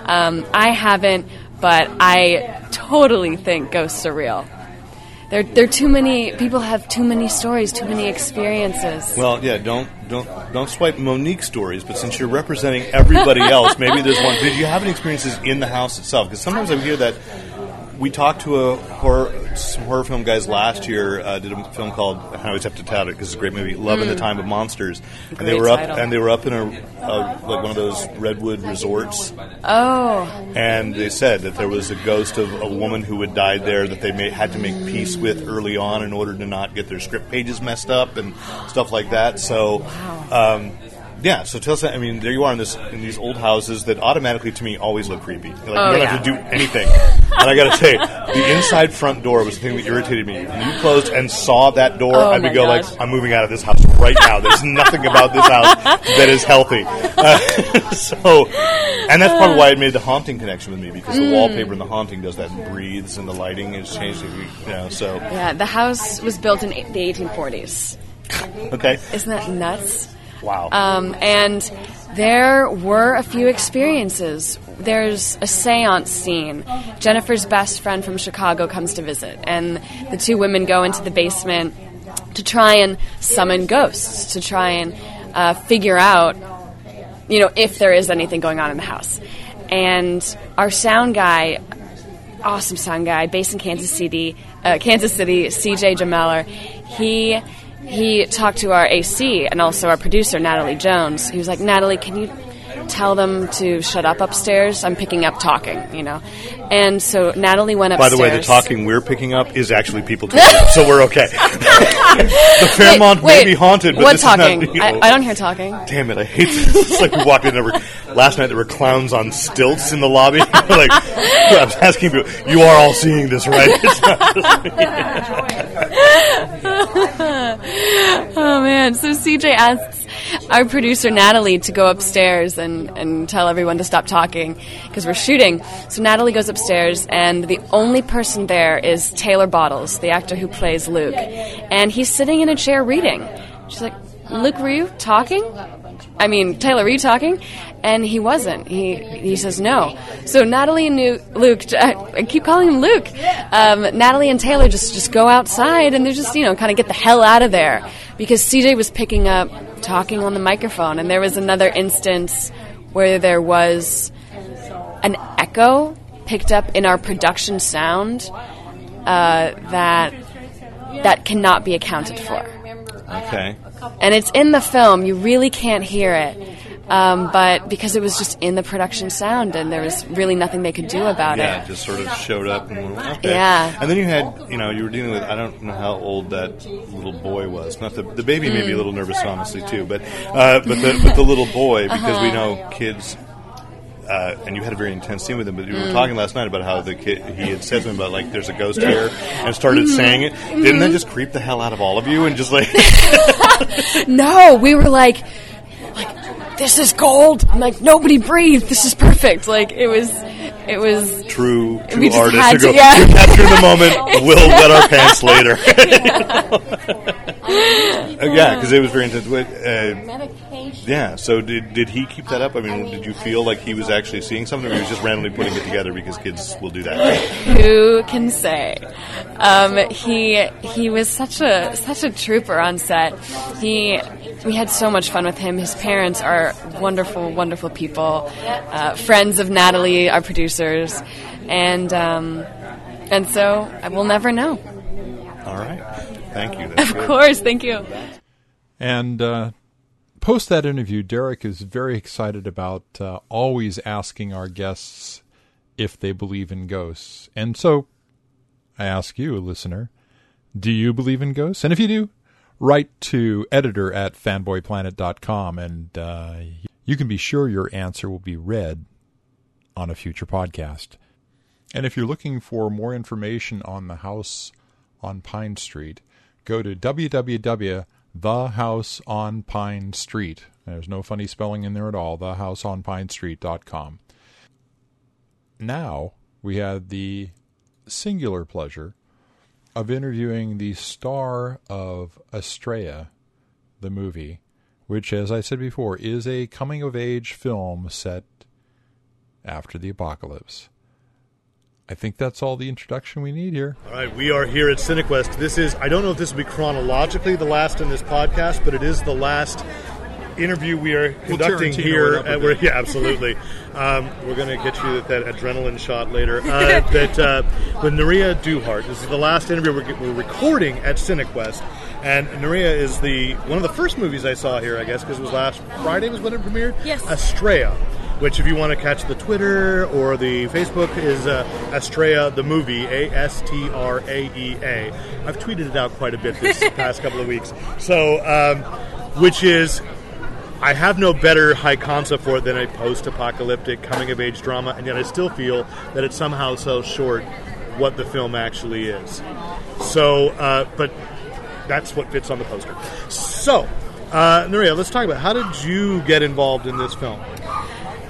Um, I haven't, but I totally think ghosts are real. There, there are too many people have too many stories, too many experiences. Well, yeah, don't don't don't swipe Monique stories, but since you're representing everybody else, maybe there's one. Did you have any experiences in the house itself? Because sometimes I hear that we talked to a horror some horror film guys last year. Uh, did a film called I always have to tout it because it's a great movie, Love in the Mm. Time of Monsters, and they were up title. and they were up in a, a like one of those redwood resorts. Oh, And they said that there was a ghost of a woman who had died there that they may, had to make peace with early on in order to not get their script pages messed up and stuff like that. So, um, yeah. So tell us. I mean, there you are in this in these old houses that automatically to me always look creepy. Like Oh, you don't yeah. have to do anything. and I got to say, the inside front door was the thing that irritated me. When you closed and saw that door, Oh, I would be go gosh. like, "I'm moving out of this house right now." There's nothing about this house that is healthy. Uh, *laughs* so, and that's probably why it made the haunting connection with me because the Mm. wallpaper in the haunting does that and breathes, and the lighting is changed. You know, so yeah. The house was built in the 1840s. okay. Isn't that nuts? Wow. Um, and there were a few experiences. There's a seance scene. Jennifer's best friend from Chicago comes to visit, and the two women go into the basement to try and summon ghosts, to try and uh, figure out, you know, if there is anything going on in the house. And our sound guy, awesome sound guy, based in Kansas City, uh, Kansas City, CJ Jameller, he he talked to our AC and also our producer Natalie Jones. He was like, Natalie, can you tell them to shut up upstairs? I'm picking up talking, you know. And so Natalie went upstairs. By the way, the talking we're picking up is actually people talking, so we're okay. *laughs* the Fairmont Wait, wait, may be haunted, but what this talking? is not. you I, know- I don't hear talking. Damn it! I hate this. It's like we walked in. Were, last night there were clowns on stilts in the lobby. *laughs* like I was asking people, "You are all seeing this, right?" *laughs* *laughs* Oh man! So CJ asks our producer Natalie to go upstairs and, and tell everyone to stop talking because we're shooting. So Natalie goes upstairs, and the only person there is Taylor Bottles, the actor who plays Luke, and he's sitting in a chair reading. She's like, "Luke, were you talking?" I mean, Taylor, were you talking? And he wasn't. He he says no. So Natalie and Luke, *laughs* I keep calling him Luke. Um, Natalie and Taylor just just go outside and they're just you know kind of get the hell out of there because CJ was picking up talking on the microphone, and there was another instance where there was an echo picked up in our production sound uh, that that cannot be accounted for Okay. And it's in the film. You really can't hear it, um, but because it was just in the production sound, and there was really nothing they could do about it. Yeah, it. it just sort of showed up and went, okay. Yeah. And then you had, you know, you were dealing with, I don't know how old that little boy was. Not the, the baby made me a Mm. little nervous, honestly, too. But, uh, but, the, but the little boy, because we Uh-huh. know kids, uh, and you had a very intense scene with him, but you were Mm. talking last night about how the kid, he had said something about, like, there's a ghost here, and started Mhm. saying it. Didn't that just creep the hell out of all of you? And just like, *laughs* no, we were like, like this is gold. I'm like, nobody breathe. This is perfect. Like it was, it was true, We true just artists had who go, to- yeah. capture the moment, *laughs* we'll wet our pants later. *laughs* *laughs* Yeah, because it was very intense. Uh, yeah, so did, did he keep that up? I mean, did you feel like he was actually seeing something, or he was just randomly putting it together because kids will do that? Who can say? Um, he he was such a such a trooper on set. He we had so much fun with him. His parents are wonderful, wonderful people, uh, friends of Natalie, our producers, and um, and so I will never know. All right. Thank you. That's Of good. course, thank you. And uh, post that interview, Derek is very excited about uh, always asking our guests if they believe in ghosts. And so I ask you, a listener, do you believe in ghosts? And if you do, write to editor at fanboyplanet.com and uh, you can be sure your answer will be read on a future podcast. And if you're looking for more information on the house on Pine Street, go to www. The House on Pine Street. There's no funny spelling in there at all. TheHouseOnPineStreet.com. Now we had the singular pleasure of interviewing the star of Astraea, the movie, which, as I said before, is a coming of age film set after the apocalypse. I think that's all the introduction we need here. All right, we are here at Cinequest. This is, I don't know if this will be chronologically the last in this podcast, but it is the last interview we are conducting Tarantino here. it up a At, we're, yeah, absolutely. *laughs* Um, we're going to get you that, that adrenaline shot later. Uh, *laughs* that uh, with Nuria Duhart. This is the last interview we're, we're recording at Cinequest. And Naria is the one of the first movies I saw here, I guess, because it was last Friday was when it premiered. Yes. Astraea, which if you want to catch the Twitter or the Facebook is uh, Astraea the movie A S T R A E A. I've tweeted it out quite a bit this *laughs* past couple of weeks. So, um, which is I have no better high concept for it than a post-apocalyptic coming-of-age drama, and yet I still feel that it somehow sells short what the film actually is. So, uh, but that's what fits on the poster. So, uh, Nuria, let's talk about how did you get involved in this film?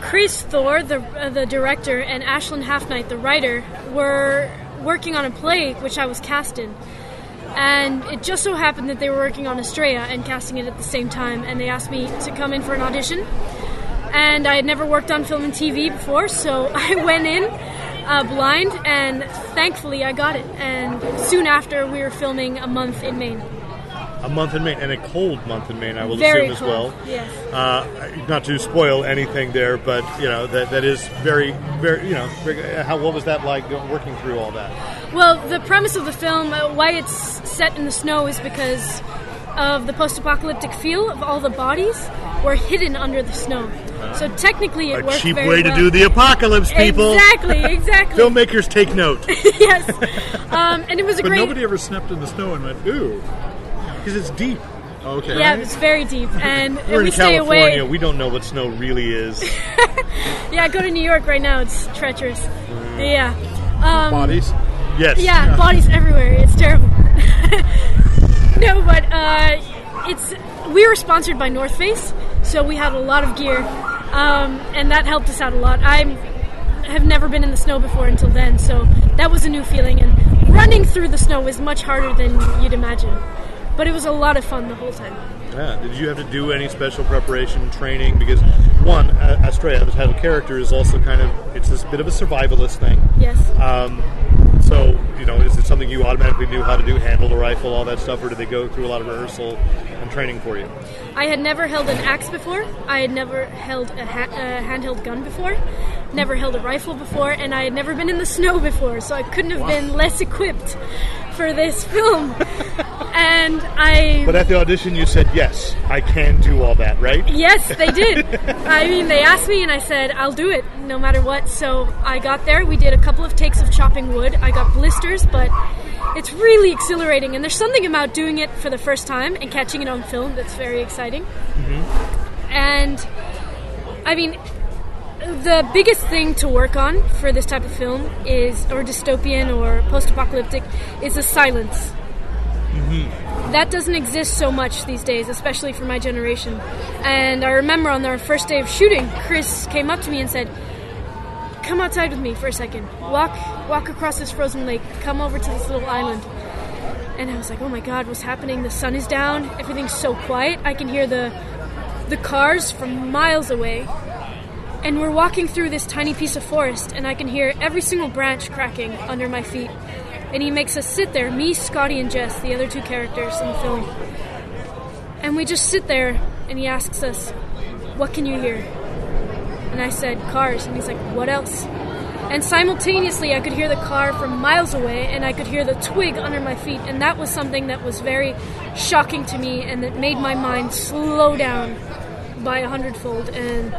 Chris Thor, the uh, the director, and Ashlin Halfnight, the writer, were working on a play which I was cast in. And it just so happened that they were working on Astraea and casting it at the same time, and they asked me to come in for an audition. And I had never worked on film and TV before, so *laughs* I went in uh, blind, and thankfully I got it. And soon after, we were filming a month in Maine. A month in Maine, and a cold month in Maine, I will Very assume as well. yes. Uh, not to spoil anything there, but you know that that is very, very. You know, very- how what was that like working through all that? Well, the premise of the film, uh, why it's set in the snow, is because of the post-apocalyptic feel of all the bodies were hidden under the snow. So technically, it was A worked cheap very way to do the apocalypse, people. Exactly, *laughs* exactly. Filmmakers take note. *laughs* yes, um, and it was a but great. nobody ever stepped in the snow and went, ooh. Because it's deep. Okay. yeah, it's very deep, and, *laughs* and We're we in stay California. away. We don't know what snow really is. *laughs* Yeah, go to New York right now. It's treacherous. Yeah. Um, Bodies. Yes. Yeah, bodies everywhere. It's terrible. *laughs* no, but uh, it's we were sponsored by North Face, so we had a lot of gear, um, and that helped us out a lot. I have never been in the snow before until then, so that was a new feeling. And running through the snow was much harder than you'd imagine, but it was a lot of fun the whole time. Yeah. Did you have to do any special preparation training? Because one, Astraea, the title character, is also kind of it's this bit of a survivalist thing. Yes. Um, so you know, is it something you automatically knew how to do, handle the rifle, all that stuff, or did they go through a lot of rehearsal and training for you? I had never held an axe before. I had never held a, ha- a handheld gun before. Never held a rifle before, and I had never been in the snow before, so I couldn't have been less equipped for this film. and I. But at the audition, you said yes, I can do all that, right? Yes, they did. *laughs* I mean, they asked me, and I said, I'll do it no matter what. So I got there. We did a couple of takes of chopping wood. I got blisters, but it's really exhilarating. And there's something about doing it for the first time and catching it on film that's very exciting. Mm-hmm. And I mean, the biggest thing to work on for this type of film is, or dystopian or post apocalyptic, is the silence. Mm-hmm. That doesn't exist so much these days, especially for my generation. And I remember on our first day of shooting, Chris came up to me and said, "Come outside with me for a second. Walk, walk across this frozen lake. Come over to this little island." And I was like, "Oh my God, what's happening? The sun is down. Everything's so quiet. I can hear the the cars from miles away." And we're walking through this tiny piece of forest, and I can hear every single branch cracking under my feet. And he makes us sit there, me, Scotty, and Jess, the other two characters in the film. And we just sit there, and he asks us, What can you hear? And I said, Cars. And he's like, What else? And simultaneously, I could hear the car from miles away, and I could hear the twig under my feet. And that was something that was very shocking to me, and that made my mind slow down by a hundredfold. And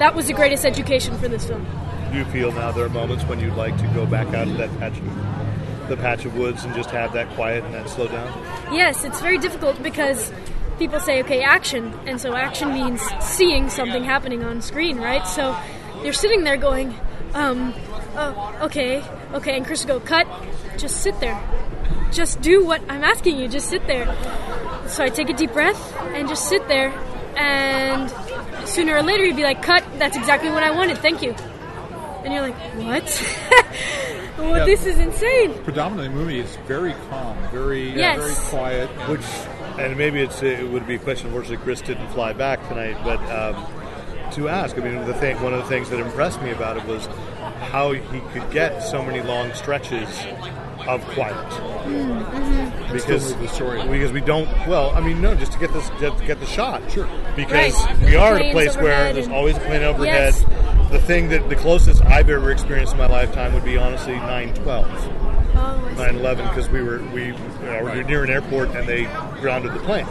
that was the greatest education for this film. Do you feel now there are moments when you'd like to go back out of that patch, of, the patch of woods, and just have that quiet and that slow down? Yes, it's very difficult because people say, okay, action. And so action means seeing something happening on screen, right? So you're sitting there going, um, oh, okay, okay. And Chris will go, cut, just sit there. Just do what I'm asking you, just sit there. So I take a deep breath and just sit there. And sooner or later he'd be like, cut, that's exactly what I wanted, thank you. And you're like, what? *laughs* well, Yeah. this is insane. Predominantly, the movie is very calm, very Yes. very quiet. Which, and maybe it's it would be a question. Unfortunately, Chris didn't fly back tonight, but um, to ask, I mean, the thing, one of the things that impressed me about it was how he could get so many long stretches of quiet. Mm-hmm. Because the story. because we don't well I mean no just to get this just to get the shot sure because Right. we are at a place where there's always a plane overhead Yes. the thing that the closest I've ever experienced in my lifetime would be honestly 912 Oh, 9/11 because we were we you know, we were near an airport and they grounded the planes.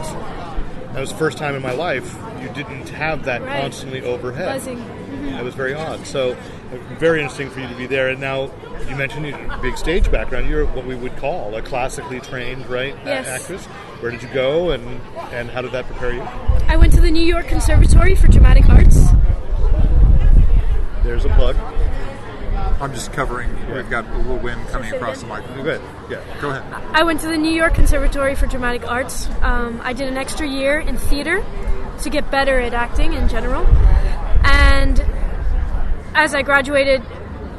That was the first time in my life you didn't have that Right. constantly overhead. Buzzing. Mhm. That was very odd. So uh, very interesting for you to be there. And now you mentioned your big stage background. You're what we would call a classically trained right Yes. actress. Where did you go and and how did that prepare you? I went to the New York Conservatory for Dramatic Arts. There's a plug. I'm just covering. We've got a little wind coming across the microphone. Good. Yeah. Go ahead. I went to the New York Conservatory for Dramatic Arts. Um, I did an extra year in theater to get better at acting in general. And as I graduated,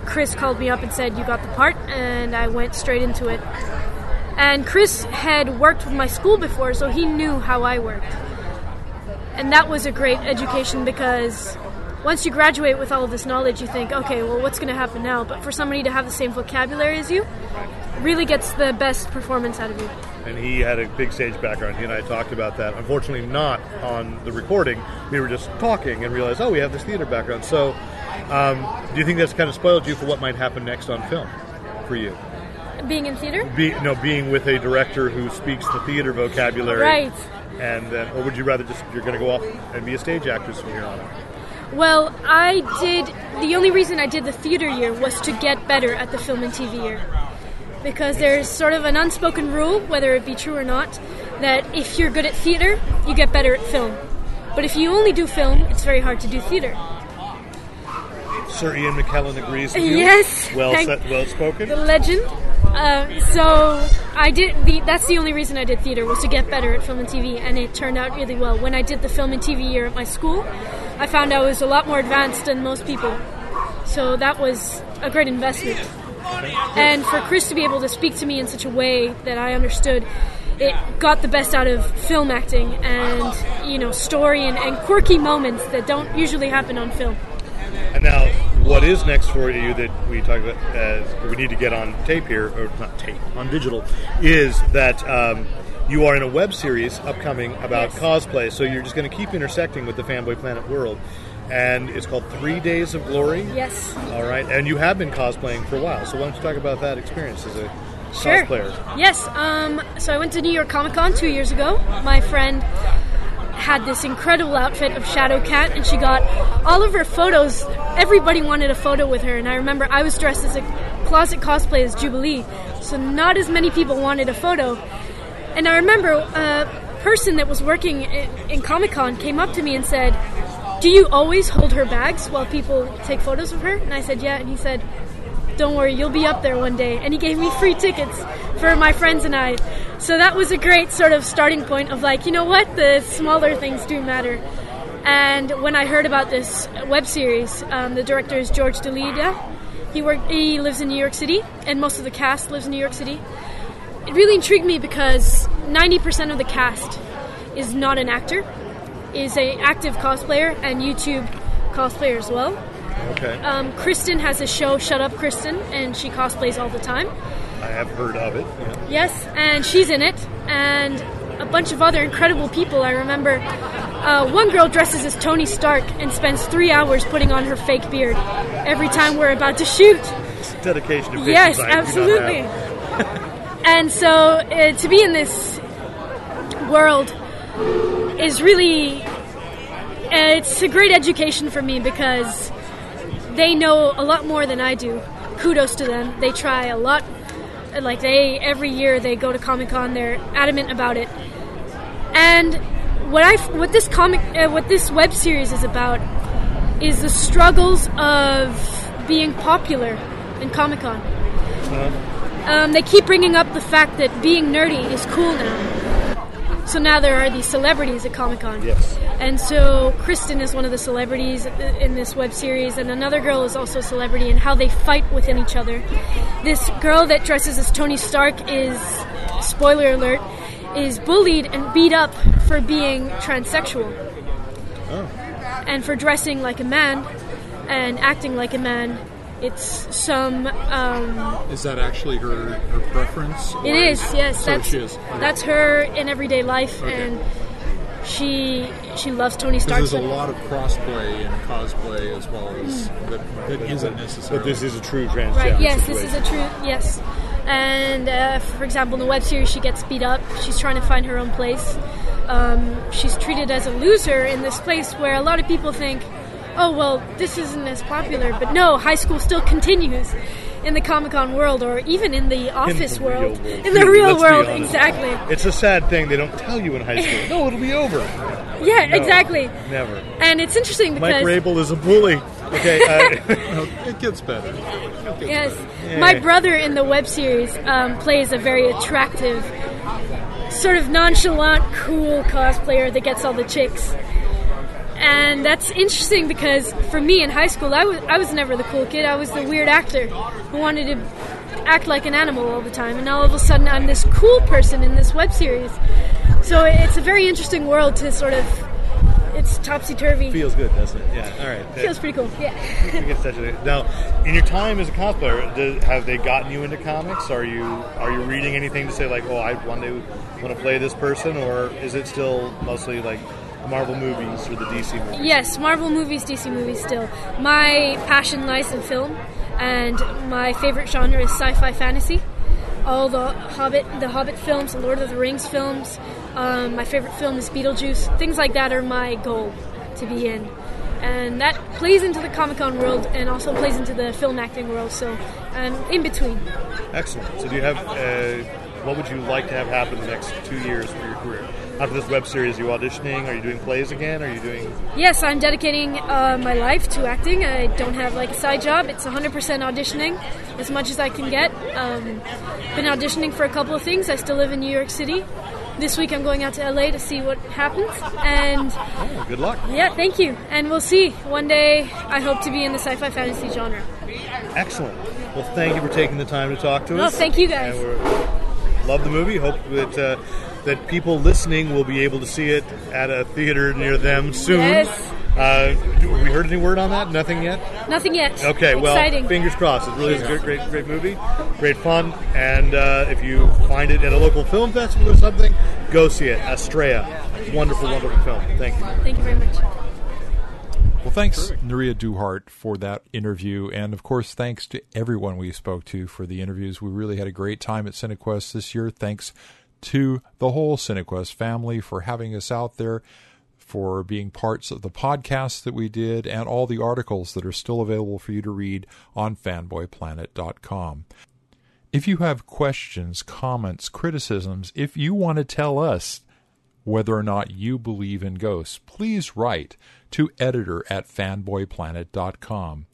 Chris called me up and said, You got the part. And I went straight into it. And Chris had worked with my school before, so he knew how I worked. And that was a great education because once you graduate with all of this knowledge, you think, okay, well, what's going to happen now? But for somebody to have the same vocabulary as you, really gets the best performance out of you. and he had a big stage background. He and I talked about that. Unfortunately, not on the recording. We were just talking and realized, oh, we have this theater background. So, um, do you think that's kind of spoiled you for what might happen next on film for you? Being in theater? Be, no, being with a director who speaks the theater vocabulary, Right. And then, or would you rather just you're going to go off and be a stage actress from here on out? Well, I did. The only reason I did the theater year was to get better at the film and TV year. Because there's sort of an unspoken rule, whether it be true or not, that if you're good at theater, you get better at film. But if you only do film, it's very hard to do theater. Sir Ian McKellen agrees with you. Yes. well said, well spoken. The legend. Um, so I did. The, that's the only reason I did theater was to get better at film and TV, and it turned out really well. When I did the film and TV year at my school, I found I was a lot more advanced than most people. So that was a great investment. And for Chris to be able to speak to me in such a way that I understood, it got the best out of film acting and you know story and, and quirky moments that don't usually happen on film. And now, what is next for you that we talk about? Uh, we need to get on tape here, or not tape, on digital, is that um, you are in a web series upcoming about cosplay. So you're just going to keep intersecting with the Fanboy Planet world, and it's called Three Days of Glory. Yes. All right, and you have been cosplaying for a while. So why don't you talk about that experience as a Sure. cosplayer? Yes. Um, so I went to New York Comic Con two years ago. My friend had this incredible outfit of Shadow Cat, and she got all of her photos. Everybody wanted a photo with her, and I remember I was dressed as a closet cosplay as Jubilee, so not as many people wanted a photo. And I remember a person that was working in, Comic Con came up to me and said, "Do you always hold her bags while people take photos of her?" And I said, "Yeah." And he said, don't worry, you'll be up there one day. And he gave me free tickets for my friends and I. So that was a great sort of starting point of like, you know what, the smaller things do matter. And when I heard about this web series, um, the director is George DeLida. He worked, he lives in New York City, and most of the cast lives in New York City. It really intrigued me because 90% of the cast is not an actor, is a active cosplayer and YouTube cosplayer as well. Okay, Um, Kristen has a show, Shut Up Kristen, and she cosplays all the time. I have heard of it. yeah. Yes, and she's in it, and a bunch of other incredible people. I remember uh, one girl dresses as Tony Stark and spends three hours putting on her fake beard every time we're about to shoot. It's dedication to. Yes, absolutely. *laughs* and so uh, to be in this world is really uh, it's a great education for me because they know a lot more than I do. Kudos to them. They try a lot. Like they every year they go to Comic Con. They're adamant about it. And what I what this comic uh, what this web series is about is the struggles of being popular in Comic Con. Um, they keep bringing up the fact that being nerdy is cool now. So now there are these celebrities at Comic Con. Yes. And so Kristen is one of the celebrities in this web series, and another girl is also a celebrity, and how they fight within each other. This girl that dresses as Tony Stark is, spoiler alert, is bullied and beat up for being transsexual Oh. and for dressing like a man and acting like a man. It's some. Um, Is that actually her, her preference? it or- is, yes. So that's she is. Okay. that's her in everyday life, Okay. and she she loves Tony Stark. there's a lot of crossplay and cosplay as well as that, that isn't necessarily. But this is a true transgender Right. Yes, this is a true. Yes, and uh, for example, in the web series, she gets beat up. She's trying to find her own place. Um, she's treated as a loser in this place where a lot of people think, "Oh, well, this isn't as popular." But no, high school still *laughs* continues in the Comic Con world, or even in the office In the world. world. In the Really, real let's world, exactly. It's a sad thing they don't tell you in high school. No, it'll be over. Yeah, No, exactly. Never. And it's interesting because. Mike Rabehl is a bully. Okay. Uh, *laughs* *laughs* it gets better. Yes, Yeah. my brother in the web series um, plays a very attractive, sort of nonchalant, cool cosplayer that gets all the chicks. And that's interesting because for me in high school, I was I was never the cool kid. I was the weird actor who wanted to act like an animal all the time, and now all of a sudden I'm this cool person in this web series. So it's a very interesting world to sort of. It's topsy turvy. Feels good, doesn't it? Yeah. All right. Feels pretty cool. Yeah. I guess that's it. Now, in your time as a cosplayer, have they gotten you into comics? Are you are you reading anything to say like, oh, I one day want to play this person, or is it still mostly like Marvel movies or the DC movies? Yes, Marvel movies, DC movies still. My passion lies in film, and my favorite genre is sci-fi fantasy. All the Hobbit, the Hobbit films, the Lord of the Rings films. Um, my favorite film is Beetlejuice. Things like that are my goal to be in, and that plays into the Comic Con world and also plays into the film acting world. So I'm in between. Excellent. So, do you have uh, what would you like to have happen in the next two years for your career? After this web series, are you auditioning? Are you doing plays again? Are you doing? Yes, I'm dedicating uh, my life to acting. I don't have like a side job. It's 100% auditioning, as much as I can get. Um, been auditioning for a couple of things. I still live in New York City. This week I'm going out to LA to see what happens, and Oh, good luck. yeah, thank you. And we'll see. One day, I hope to be in the sci-fi fantasy genre. Excellent. Well, thank you for taking the time to talk to No, us. thank you guys. Love the movie. Hope that uh, that people listening will be able to see it at a theater near them soon. Yes. Uh, have we heard any word on that? Nothing yet. Nothing yet. Okay, well, Exciting. fingers crossed. It really is a great, great, great movie, great fun, and uh, if you find it at a local film festival or something, go see it. Astraea, wonderful, wonderful film. Thank you. Thank you very much. Well, thanks, Nuria Duhart, for that interview. And of course, thanks to everyone we spoke to for the interviews. We really had a great time at CineQuest this year. Thanks to the whole CineQuest family for having us out there, for being parts of the podcast that we did, and all the articles that are still available for you to read on fanboyplanet.com. If you have questions, comments, criticisms, if you want to tell us whether or not you believe in ghosts, please write to editor at fanboyplanet.com.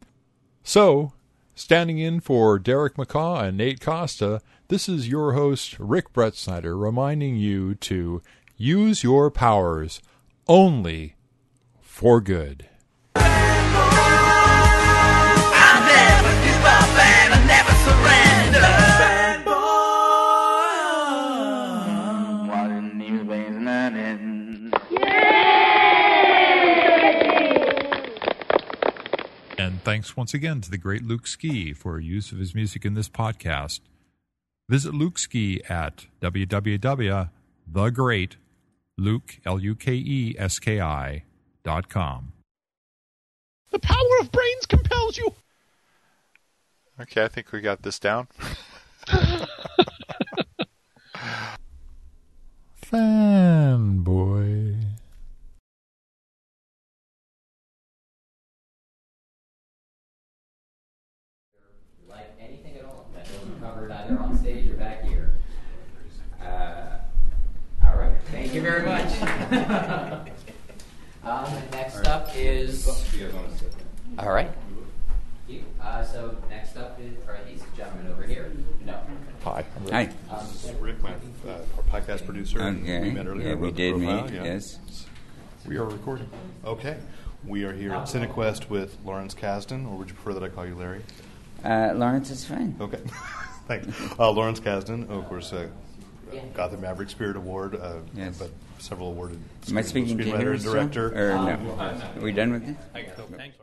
So, standing in for Derek McCaw and Nate Costa, this is your host, Rick Brett Snyder, reminding you to use your powers only for good. And thanks once again to the great Luke Ski for use of his music in this podcast. Visit Luke Ski at www.thegreatluke, L-U-K-E-S-K-I, dot com. The power of brains compels you. Okay, I think we got this down. *laughs* Fanboy. like anything at all that wasn't covered either on stage or back here. Uh, all right, thank you very much. *laughs* um, and next up is. All right. Uh, so next up is are these gentlemen over here? No. Hi. I'm Rick. Hi. Um, Rick, my uh, our podcast producer. Okay. We met earlier. Yeah, we did profile, meet, yeah. yes. We are recording. Okay. We are here at CineQuest with Lawrence Kasdan, or would you prefer that I call you Larry? Uh, Lawrence is fine. Okay. *laughs* Thanks. Uh, Lawrence Kasdan, of course, got the Maverick Spirit Award, uh, Yes. but several awarded Am I speaking to screenwriter him and still? director. Or no? Are we done with it? Thanks.